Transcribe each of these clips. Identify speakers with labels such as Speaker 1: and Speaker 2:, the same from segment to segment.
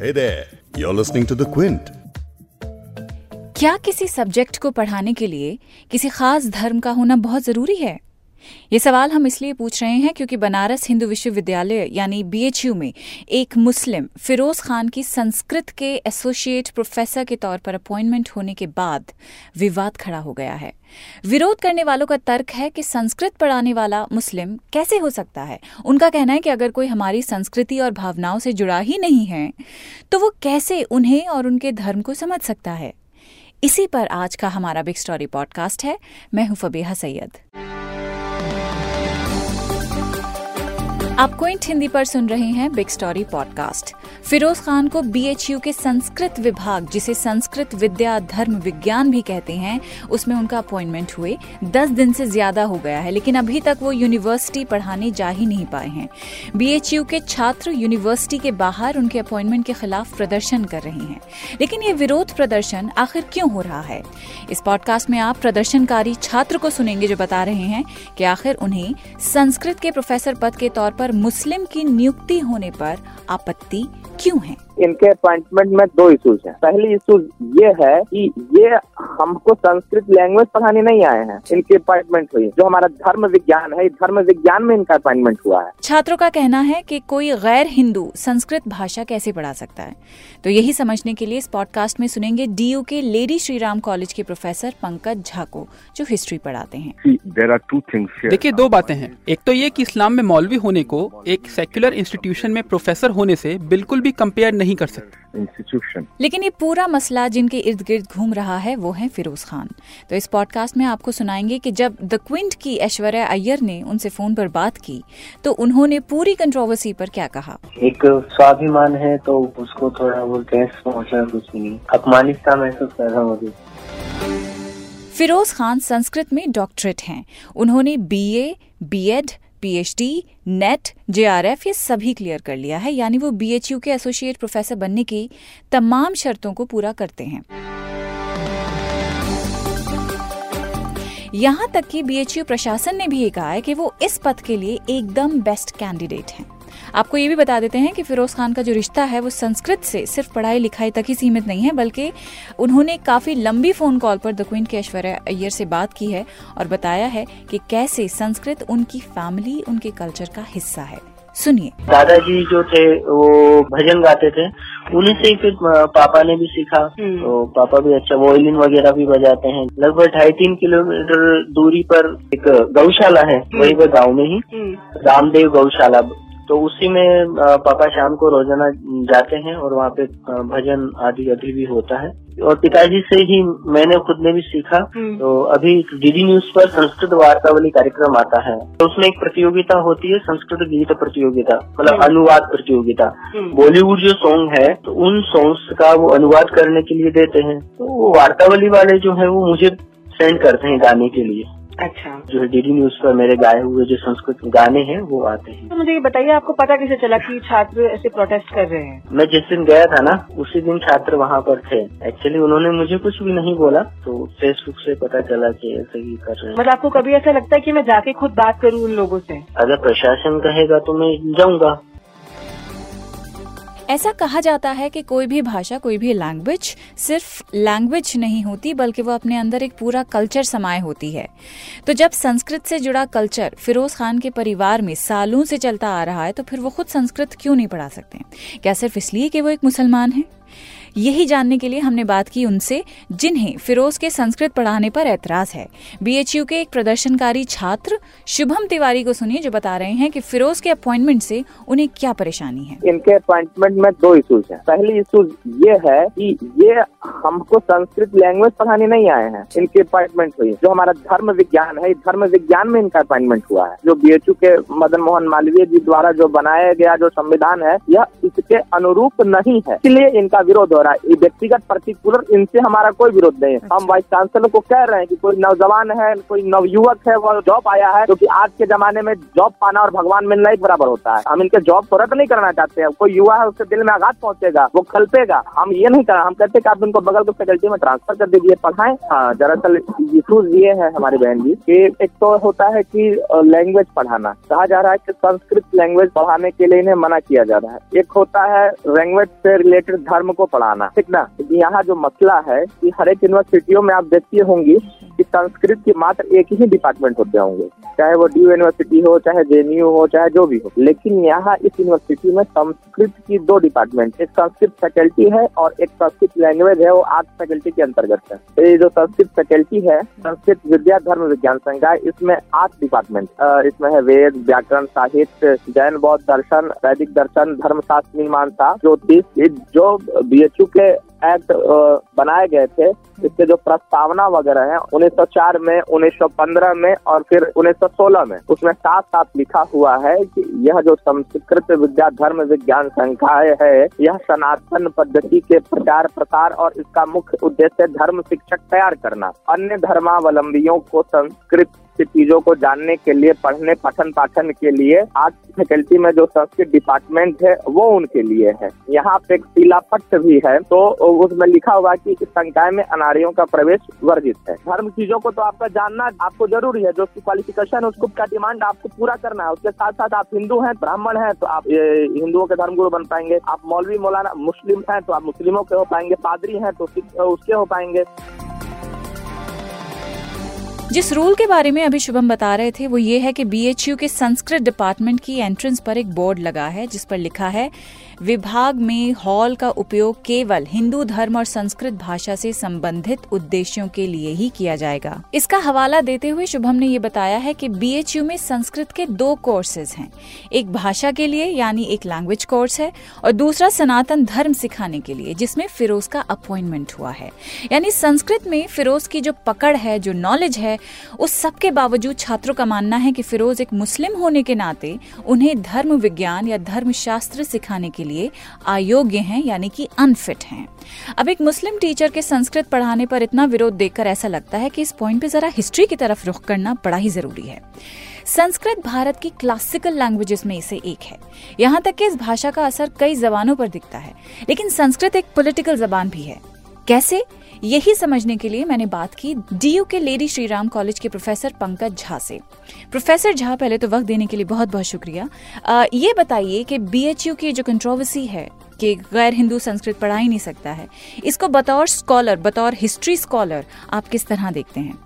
Speaker 1: Hey there, you're listening to The Quint.
Speaker 2: क्या किसी subject को पढ़ाने के लिए किसी खास धर्म का होना बहुत ज़रूरी है ये सवाल हम इसलिए पूछ रहे हैं क्योंकि बनारस हिंदू विश्वविद्यालय, यानी बीएचयू में, एक मुस्लिम, फिरोज खान की संस्कृत के एसोसिएट प्रोफेसर के तौर पर अपॉइंटमेंट होने के बाद विवाद खड़ा हो गया है। विरोध करने वालों का तर्क है कि संस्कृत पढ़ाने वाला मुस्लिम कैसे हो सकता है? उनका कहना है कि अगर कोई हमारी संस्कृति और भावनाओं से जुड़ा ही नहीं है तो वो कैसे उन्हें और उनके धर्म को समझ सकता है? इसी पर आज का हमारा बिग स्टोरी पॉडकास्ट है। मैं हूँ फबीहा सैयद। आप क्विंट हिंदी पर सुन रहे हैं big story podcast Firoz Khan को बीएचयू के संस्कृत विभाग, जिसे संस्कृत विद्या, धर्म, विज्ञान भी कहते हैं, उसमें उनका अपॉइंटमेंट हुए। दस दिन से ज़्यादा हो गया है, लेकिन अभी तक वो यूनिवर्सिटी पढ़ाने जा ही नहीं पाए हैं। बीएचयू के छात्र यूनिवर्सिटी के बाहर उनके अपॉइंटमेंट के खिलाफ प्रदर्शन कर रहे हैं। लेकिन ये विरोध प्रदर्शन आखिर क्यों हो रहा है? इस पॉडकास्ट में आप प्रदर्शनकारी छात्र को सुनेंगे जो बता रहे हैं कि आखिर उन्हें संस्कृत के प्रोफेसर पद के तौर पर मुस्लिम की नियुक्ति होने पर आपत्ति क्यों है?
Speaker 3: इनके अपॉइंटमेंट में दो इश्यूज़ हैं। पहली इशू ये है कि ये हमको संस्कृत लैंग्वेज पढ़ाने नहीं आए हैं इनकी अपॉइंटमेंट हुई। जो हमारा धर्म विज्ञान है धर्म विज्ञान में इनका अपॉइंटमेंट हुआ है।
Speaker 2: छात्रों का कहना है कि कोई गैर हिंदू संस्कृत भाषा कैसे पढ़ा सकता है? तो यही समझने के लिए इस पॉडकास्ट में सुनेंगे डीयू के लेडी श्री राम कॉलेज के प्रोफेसर पंकज झा को जो हिस्ट्री पढ़ाते हैं।
Speaker 4: देखिए दो बातें हैं। एक तो ये कि इस्लाम में मौलवी होने को एक सेक्युलर इंस्टीट्यूशन में प्रोफेसर होने से बिल्कुल भी कंपेयर नहीं कर सकते।
Speaker 3: इंस्टीट्यूशन
Speaker 2: लेकिन ये पूरा मसला जिनके इर्द गिर्द घूम रहा है वो है फिरोज खान। तो इस पॉडकास्ट में आपको सुनाएँगे कि जब द क्विंट की ऐश्वर्या अय्यर ने उनसे फ़ोन पर बात की तो उन्होंने पूरी कंट्रोवर्सी पर क्या कहा?
Speaker 5: एक स्वाभिमान है तो उसको थोड़ा वो गैस पहुँचा कुछ नहीं। अपमानित महसूस कर रहा हूँ
Speaker 2: फिरोज खान संस्कृत में डॉक्टरेट हैं। उन्होंने BA, BEd, PhD, NET JRF ये सभी क्लियर कर लिया है। यानी वो बीएचयू के एसोसिएट प्रोफेसर बनने की तमाम शर्तों को पूरा करते हैं। यहाँ तक कि बीएचयू प्रशासन ने भी ये कहा है कि वो इस पद के लिए एकदम बेस्ट कैंडिडेट हैं। आपको ये भी बता देते हैं कि फिरोज खान का जो रिश्ता है वो संस्कृत से सिर्फ़ पढ़ाई लिखाई तक ही सीमित नहीं है बल्कि उन्होंने काफ़ी लंबी फ़ोन कॉल पर द क्वीन के ऐश्वर्या अय्यर से बात की है और बताया है कि कैसे संस्कृत उनकी फैमिली उनके कल्चर का हिस्सा है। सुनिए।
Speaker 5: दादाजी जो थे वो भजन गाते थे उन्हीं से फिर पापा ने भी सीखा। तो पापा भी अच्छा वोलिन वगैरह भी बजाते हैं। लगभग ढाई तीन किलोमीटर दूरी पर एक गौशाला है वही पर गाँव में ही। रामदेव गौशाला तो उसी में पापा शाम को रोज़ाना जाते हैं और वहाँ पे भजन आदि अभी भी होता है और पिताजी से ही मैंने खुद ने भी सीखा हम्म। तो अभी डीडी न्यूज़ पर संस्कृत वार्तावली कार्यक्रम आता है तो उसमें एक प्रतियोगिता होती है संस्कृत गीत प्रतियोगिता मतलब हम्म। अनुवाद प्रतियोगिता हम्म। बॉलीवुड जो सॉन्ग है तो उन सॉन्ग्स का वो अनुवाद करने के लिए देते हैं तो वो वार्तावली वाले जो है वो मुझे सेंड करते हैं गाने के लिए
Speaker 6: अच्छा।
Speaker 5: जो है डीडी न्यूज़ पर मेरे गाए हुए जो संस्कृत गाने हैं वो आते हैं।
Speaker 6: तो मुझे ये बताइए आपको पता कैसे चला कि छात्र ऐसे प्रोटेस्ट कर रहे हैं?
Speaker 5: मैं जिस दिन गया था ना उसी दिन छात्र वहाँ पर थे। एक्चुअली उन्होंने मुझे कुछ भी नहीं बोला तो फेसबुक से पता चला कि ऐसे ही कर रहे हैं।
Speaker 6: मतलब आपको कभी ऐसा लगता है कि मैं जाके खुद बात करूँ उन लोगों से?
Speaker 5: अगर प्रशासन कहेगा तो मैं जाऊँगा।
Speaker 2: ऐसा कहा जाता है कि कोई भी भाषा, कोई भी लैंग्वेज सिर्फ़ लैंग्वेज नहीं होती, बल्कि वो अपने अंदर एक पूरा कल्चर समाये होती है। तो जब संस्कृत से जुड़ा कल्चर फिरोज खान के परिवार में सालों से चलता आ रहा है तो फिर वो खुद संस्कृत क्यों नहीं पढ़ा सकते? क्या सिर्फ़ इसलिए कि वो एक मुसलमान है? यही जानने के लिए हमने बात की उनसे, जिन्हें फिरोज के संस्कृत पढ़ाने पर ऐतराज है। बीएचयू के एक प्रदर्शनकारी छात्र, शुभम तिवारी को सुनिए, जो बता रहे हैं कि फिरोज के अपॉइंटमेंट से उन्हें क्या परेशानी है।
Speaker 3: इनके अपॉइंटमेंट में दो इशूज हैं। पहली इशू ये है की ये हमको संस्कृत लैंग्वेज पढ़ाने नहीं आए हैं। इनकी अपॉइंटमेंट हुई। जो हमारा धर्म विज्ञान है धर्म विज्ञान में इनका अपॉइंटमेंट हुआ है। जो बीएचयू के मदन मोहन मालवीय जी द्वारा जो बनाया गया जो संविधान है, यह इसके अनुरूप नहीं है। इसलिए इनका विरोध हो रहा है। ये व्यक्तिगत पर्टिकुलर इनसे हमारा कोई विरोध नहीं है। हम
Speaker 2: अच्छा।
Speaker 3: वाइस चांसलर को कह रहे हैं कि कोई नौजवान है कोई नवयुवक है वो जॉब आया है क्योंकि आज के जमाने में जॉब पाना और भगवान मिलना एक बराबर होता है। हम इनके जॉब को रद्द नहीं करना चाहते हैं। कोई युवा है उसके दिल में आघात पहुंचेगा वो कल्पेगा हम ये नहीं करना हम कहते कि आप इनको बगल को फैकल्टी में ट्रांसफ़र कर दीजिए पढ़ाएँ। हाँ दरअसल इशूज ये है हमारी बहन जी कि एक तो होता है कि लैंग्वेज पढ़ाना। कहा जा रहा है कि संस्कृत लैंग्वेज पढ़ाने के लिए इन्हें मना किया जा रहा है। एक होता है लैंग्वेज से रिलेटेड धर्म को पढ़ाना। ठीक ना? यहाँ जो मसला है कि हर एक यूनिवर्सिटियों में आप देखती होंगी कि संस्कृत की मात्र एक ही डिपार्टमेंट होते होंगे। चाहे वो डीयू यूनिवर्सिटी हो, चाहे जेएनयू हो, चाहे जो भी हो। लेकिन यहाँ इस यूनिवर्सिटी में संस्कृत की दो डिपार्टमेंट एक संस्कृत फैकल्टी है और एक संस्कृत लैंग्वेज है, वो आर्ट फैकल्टी के अंतर्गत है। तो ये जो संस्कृत फैकल्टी है, संस्कृत विद्या, धर्म, विज्ञान संकाय इसमें आर्ट डिपार्टमेंट इसमें है वेद, व्याकरण, साहित्य, जैन, बौद्ध दर्शन, वैदिक दर्शन, धर्मशास्त्र, मीमांसा, ज्योतिष, जो बी के एक्ट बनाए गए थे इसके जो प्रस्तावना वगैरह है 1904 में 1915 में और फिर 1916 में, उसमें साफ़ साफ़ लिखा हुआ है कि यह जो संस्कृत विद्या, धर्म विज्ञान संकाय है, यह सनातन पद्धति के प्रचार प्रसार और इसका मुख्य उद्देश्य धर्म शिक्षक तैयार करना, अन्य धर्मावलंबियों को संस्कृत की चीज़ों को जानने के लिए, पढ़ने पठन पाठन के लिए, आज फैकल्टी में जो संस्कृत डिपार्टमेंट है, वो उनके लिए है। यहाँ पे एक शिलापट्ट भी है तो उसमें लिखा हुआ कि इस संकाय में अनारियों का प्रवेश वर्जित है। धर्म चीज़ों को तो आपका जानना आपको ज़रूरी है, जो उसकी क्वालिफिकेशन उसको का डिमांड आपको पूरा करना है। उसके साथ साथ आप हिंदू हैं, ब्राह्मण हैं तो आप हिंदुओं के धर्म गुरु बन पाएँगे। आप मौलवी, मौलाना, मुस्लिम हैं तो आप मुस्लिमों के हो पाएँगे, पादरी हैं तो उसके हो पाएँगे।
Speaker 2: जिस रूल के बारे में अभी शुभम बता रहे थे, वो ये है कि बीएचयू के संस्कृत डिपार्टमेंट की एंट्रेंस पर एक बोर्ड लगा है, जिस पर लिखा है विभाग में हॉल का उपयोग केवल हिंदू धर्म और संस्कृत भाषा से संबंधित उद्देश्यों के लिए ही किया जाएगा। इसका हवाला देते हुए शुभम ने ये बताया है कि बीएचयू में संस्कृत के दो कोर्सेज हैं। एक भाषा के लिए, यानी एक लैंग्वेज कोर्स है, और दूसरा सनातन धर्म सिखाने के लिए, जिसमें फिरोज का अपॉइंटमेंट हुआ है। यानी संस्कृत में फिरोज की जो पकड़ है, जो नॉलेज है, उस सब के बावजूद छात्रों का मानना है कि फिरोज एक मुस्लिम होने के नाते उन्हें धर्म विज्ञान या धर्म शास्त्र सिखाने के लिए अयोग्य हैं, यानी कि अनफिट हैं। अब एक मुस्लिम टीचर के संस्कृत पढ़ाने पर इतना विरोध देखकर ऐसा लगता है कि इस पॉइंट पे जरा हिस्ट्री की तरफ़ रुख करना बड़ा ही ज़रूरी है। संस्कृत भारत की क्लासिकल लैंग्वेजेस में इसे एक है। यहाँ तक कि इस भाषा का असर कई जबानों पर दिखता है, लेकिन संस्कृत एक पॉलिटिकल जबान भी है। कैसे? यही समझने के लिए मैंने बात की डीयू के लेडी श्रीराम कॉलेज के प्रोफेसर पंकज झा से। प्रोफेसर झा पहले तो वक्त देने के लिए बहुत बहुत शुक्रिया। आ, ये बताइए कि बीएचयू की जो कंट्रोवर्सी है कि गैर हिंदू संस्कृत पढ़ा ही नहीं सकता है इसको बतौर स्कॉलर बतौर हिस्ट्री स्कॉलर आप किस तरह देखते हैं?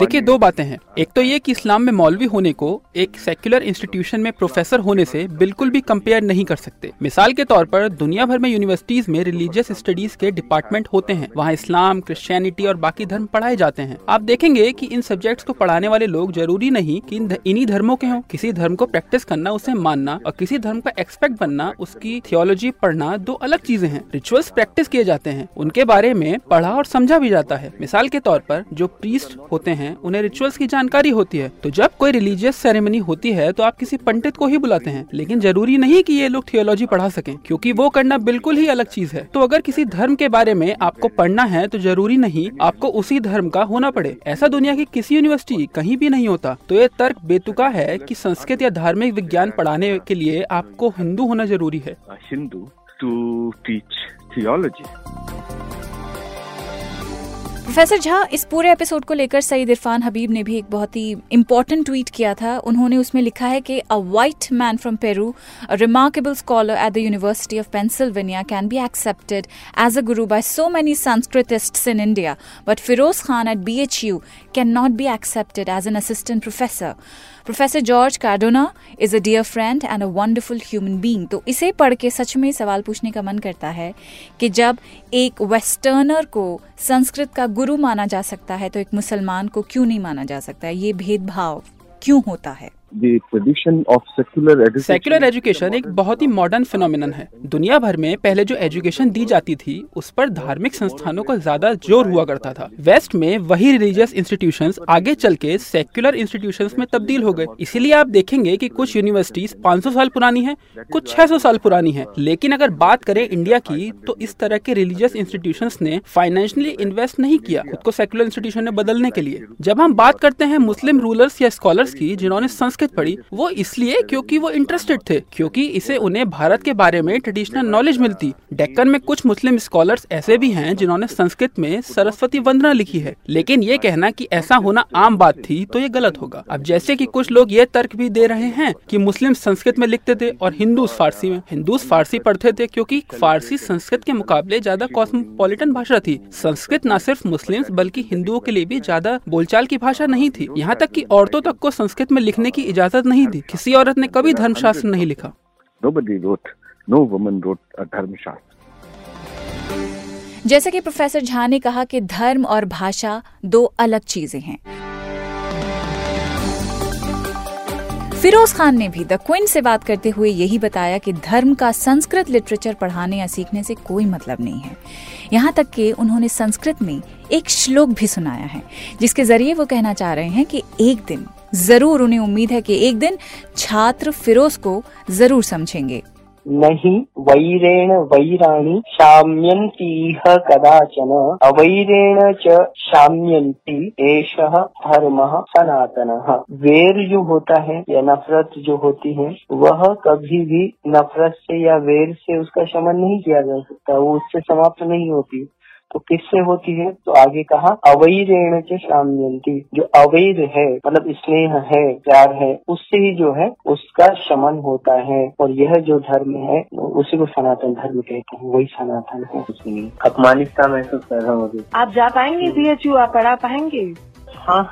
Speaker 4: देखिए दो बातें हैं। एक तो ये कि इस्लाम में मौलवी होने को एक सेक्युलर इंस्टीट्यूशन में प्रोफेसर होने से बिल्कुल भी कंपेयर नहीं कर सकते। मिसाल के तौर पर दुनिया भर में यूनिवर्सिटीज में रिलीजियस स्टडीज़ के डिपार्टमेंट होते हैं। वहाँ इस्लाम क्रिश्चियनिटी और बाकी धर्म पढ़ाए जाते हैं। आप देखेंगे की इन सब्जेक्ट को पढ़ाने वाले लोग ज़रूरी नहीं की इन्हीं धर्मों के हों। किसी धर्म को प्रैक्टिस करना उसे मानना और किसी धर्म का एक्सपेक्ट बनना उसकी थियोलॉजी पढ़ना दो अलग चीज़ें हैं। रिचुअल्स प्रैक्टिस किए जाते हैं। उनके बारे में पढ़ा और समझा भी जाता है। मिसाल के तौर पर जो प्रीस्ट होते हैं, उन्हें रिचुअल्स की जानकारी होती है। तो जब कोई रिलीजियस सेरेमनी होती है तो आप किसी पंडित को ही बुलाते हैं। लेकिन ज़रूरी नहीं कि ये लोग थियोलॉजी पढ़ा सके, क्योंकि वो करना बिल्कुल ही अलग चीज़ है। तो अगर किसी धर्म के बारे में आपको पढ़ना है तो ज़रूरी नहीं आपको उसी धर्म का होना पड़े। ऐसा दुनिया की किसी यूनिवर्सिटी कहीं भी नहीं होता। तो ये तर्क बेतुका है कि संस्कृत या धार्मिक विज्ञान पढ़ाने के लिए आपको हिंदू होना ज़रूरी है।
Speaker 7: Hindu to teach theology
Speaker 2: professor Jha, इस पूरे एपिसोड को लेकर सईद इरफान हबीब ने भी एक बहुत ही इंपॉर्टेंट ट्वीट किया था। उन्होंने उसमें लिखा है कि a white man from Peru a remarkable scholar at the University of Pennsylvania can be accepted as a guru by so many Sanskritists in India but Firoz Khan at B H U can not be accepted as an assistant professor professor George Cardona is a dear friend and a wonderful human being तो इसे पढ़ के सच में सवाल पूछने का मन करता है कि जब एक वेस्टर्नर को संस्कृत का गुरु माना जा सकता है तो एक मुसलमान को क्यों नहीं माना जा सकता है? ये भेदभाव क्यों होता है?
Speaker 4: सेक्युलर एजुकेशन एक बहुत ही मॉडर्न फिनोमिनन है। दुनिया भर में पहले जो एजुकेशन दी जाती थी, उस पर धार्मिक संस्थानों का ज़्यादा ज़ोर हुआ करता था। वेस्ट में वही रिलीजियस इंस्टीट्यूशन आगे चल के सेक्युलर इंस्टीट्यूशन में तब्दील हो गए। इसीलिए आप देखेंगे की कुछ यूनिवर्सिटीज 500 साल पुरानी है, कुछ 600 साल पुरानी है। लेकिन अगर बात करें इंडिया की तो इस तरह के रिलीजियस इंस्टीट्यूशन ने फाइनेंशियली इन्वेस्ट नहीं किया खुद को सेक्युलर इंस्टीट्यूशन में बदलने के लिए। जब हम बात करते हैं मुस्लिम रूलर्स या स्कॉलर्स की, जिन्होंने संस्कृत पढ़ी वो इसलिए क्योंकि वो इंटरेस्टेड थे, क्योंकि इसे उन्हें भारत के बारे में ट्रेडिशनल नॉलेज मिलती। डेक्कन में कुछ मुस्लिम स्कॉलर्स ऐसे भी हैं जिन्होंने संस्कृत में सरस्वती वंदना लिखी है। लेकिन ये कहना कि ऐसा होना आम बात थी तो ये गलत होगा। अब जैसे कि कुछ लोग ये तर्क भी दे रहे हैं कि मुस्लिम संस्कृत में लिखते थे और हिंदू फारसी में। हिंदू फारसी पढ़ते थे क्योंकि फारसी संस्कृत के मुकाबले ज़्यादा कॉस्मोपॉलिटन भाषा थी। संस्कृत न सिर्फ़ मुस्लिम बल्कि हिंदुओं के लिए भी ज़्यादा बोलचाल की भाषा नहीं थी। यहाँ तक कि औरतों तक को संस्कृत में लिखने की इजाज़त नहीं थी किसी औरत ने कभी धर्मशास्त्र नहीं लिखा।
Speaker 7: Nobody wrote, no woman wrote a dharma
Speaker 2: जैसा कि प्रोफेसर झा ने कहा कि धर्म और भाषा दो अलग चीज़ें हैं। फिरोज खान ने भी द क्विन से बात करते हुए यही बताया कि धर्म का संस्कृत लिटरेचर पढ़ाने या सीखने से कोई मतलब नहीं है। यहाँ तक कि उन्होंने संस्कृत में एक श्लोक भी सुनाया है जिसके ज़रिए वो कहना चाह रहे हैं कि एक दिन ज़रूर उन्हें उम्मीद है कि एक दिन छात्र फिरोज को ज़रूर समझेंगे।
Speaker 5: नहीं वैरेण वैराणि शाम्यन्तीह कदाचन, अवैरेण च धर्मः सनातनः। वेर जो होता है, या नफरत जो होती है, वह कभी भी नफरत से या वेर से उसका शमन नहीं किया जा सकता, वो उससे समाप्त नहीं होती। तो किससे होती है? तो आगे कहा अवैरेण के शाम्यंती जो अवैध है मतलब स्नेह है प्यार है उससे ही जो है उसका शमन होता है। और यह जो धर्म है उसी को सनातन धर्म कहते हैं। वही सनातन है। कुछ नहीं। अपमानित महसूस कर रहा हूँ
Speaker 6: आप जा पाएँगे बी एच यू आप पढ़ा पाएँगे?
Speaker 5: हाँ।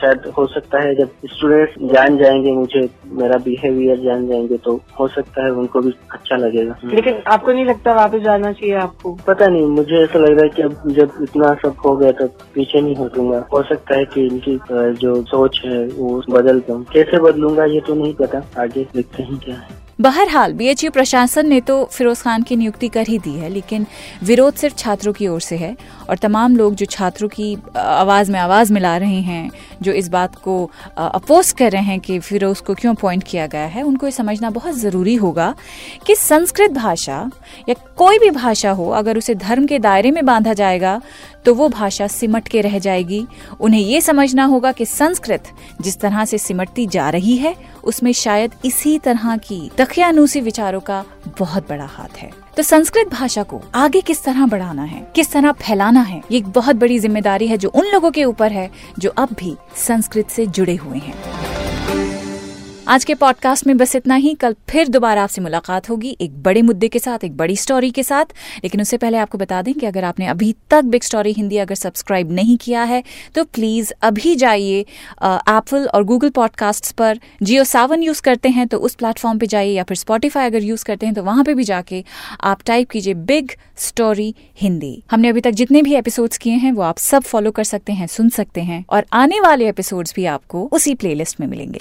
Speaker 5: शायद हो सकता है जब स्टूडेंट्स जान जाएँगे मुझे मेरा बिहेवियर जान जाएँगे तो हो सकता है उनको भी अच्छा लगेगा।
Speaker 6: लेकिन आपको नहीं लगता वापस जाना चाहिए आपको?
Speaker 5: पता नहीं मुझे ऐसा लग रहा है कि अब जब इतना सब हो गया तो पीछे नहीं हटूँगा। हो सकता है कि इनकी जो सोच है वो बदल जाऊँ कैसे बदलूँगा ये तो नहीं पता। आगे देखते ही क्या है।
Speaker 2: बहरहाल बीएचयू प्रशासन ने तो फिरोज खान की नियुक्ति कर ही दी है, लेकिन विरोध सिर्फ़ छात्रों की ओर से है और तमाम लोग जो छात्रों की आवाज़ में आवाज़ मिला रहे हैं, जो इस बात को अपोज कर रहे हैं कि फिरोज को क्यों अपॉइंट किया गया है, उनको ये समझना बहुत ज़रूरी होगा कि संस्कृत भाषा या कोई भी भाषा हो, अगर उसे धर्म के दायरे में बांधा जाएगा तो वो भाषा सिमट के रह जाएगी। उन्हें ये समझना होगा कि संस्कृत जिस तरह से सिमटती जा रही है उसमें शायद इसी तरह की दखियानूसी विचारों का बहुत बड़ा हाथ है। तो संस्कृत भाषा को आगे किस तरह बढ़ाना है, किस तरह फैलाना है, ये एक बहुत बड़ी ज़िम्मेदारी है जो उन लोगों के ऊपर है जो अब भी संस्कृत से जुड़े हुए हैं। आज के पॉडकास्ट में बस इतना ही। कल फिर दोबारा आपसे मुलाकात होगी एक बड़े मुद्दे के साथ, एक बड़ी स्टोरी के साथ। लेकिन उससे पहले आपको बता दें कि अगर आपने अभी तक बिग स्टोरी हिंदी अगर सब्सक्राइब नहीं किया है तो प्लीज़ अभी जाइए एप्पल और गूगल पॉडकास्ट पर। जियो सावन यूज़ करते हैं तो उस प्लेटफॉर्म पर जाइए या फिर स्पॉटिफाई अगर यूज़ करते हैं तो वहाँ पर भी जाके आप टाइप कीजिए बिग स्टोरी हिंदी हमने अभी तक जितने भी एपिसोड्स किए हैं, वो आप सब फॉलो कर सकते हैं, सुन सकते हैं। और आने वाले एपिसोड्स भी आपको उसी प्लेलिस्ट में मिलेंगे।